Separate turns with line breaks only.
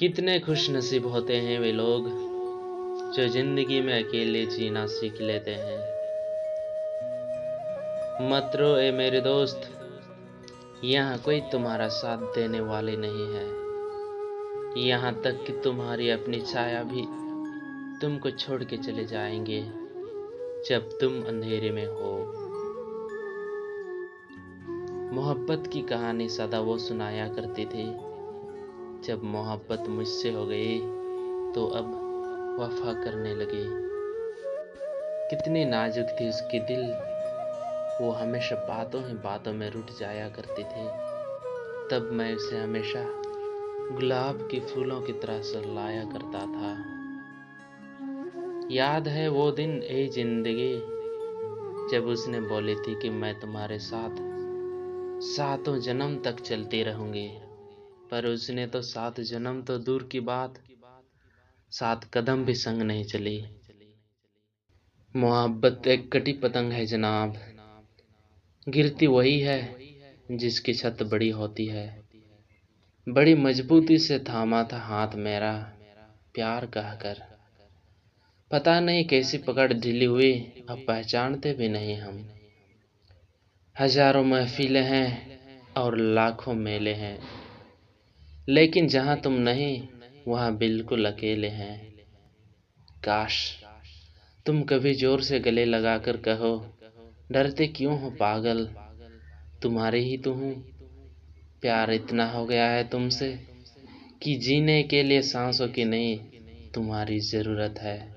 कितने खुश नसीब होते हैं वे लोग जो ज़िंदगी में अकेले जीना सीख लेते हैं। मत रो ए मेरे दोस्त, यहाँ कोई तुम्हारा साथ देने वाले नहीं है। यहाँ तक कि तुम्हारी अपनी छाया भी तुमको छोड़ के चले जाएँगे, जब तुम अंधेरे में हो। मोहब्बत की कहानी सदा वो सुनाया करती थी जब मोहब्बत मुझसे हो गई तो अब वफा करने लगे। कितनी नाजुक थी उसकी दिल। वो हमेशा बातों ही बातों में रुट जाया करती थी। तब मैं उसे हमेशा गुलाब के फूलों की तरह से लाया करता था। याद है वो दिन, ए ज़िंदगी, जब उसने बोली थी कि मैं तुम्हारे साथ सातों जन्म तक चलती रहूँगी। पर उसने तो सात जन्म तो दूर की बात। सात कदम भी संग नहीं चली। मोहब्बत एक कटी पतंग है जनाब। गिरती वही है जिसकी छत बड़ी होती है। बड़ी मजबूती से थामा था हाथ मेरा, प्यार कहकर। पता नहीं कैसी पकड़ ढीली हुई, अब पहचानते भी नहीं हम। हज़ारों महफिलें हैं और लाखों मेले हैं। लेकिन जहाँ तुम नहीं, वहाँ बिल्कुल अकेले हैं। काश तुम कभी ज़ोर से गले लगाकर कहो, डरते क्यों हो पागल? तुम्हारे ही तो हूँ। प्यार इतना हो गया है तुमसे कि जीने के लिए सांसों की नहीं, तुम्हारी ज़रूरत है।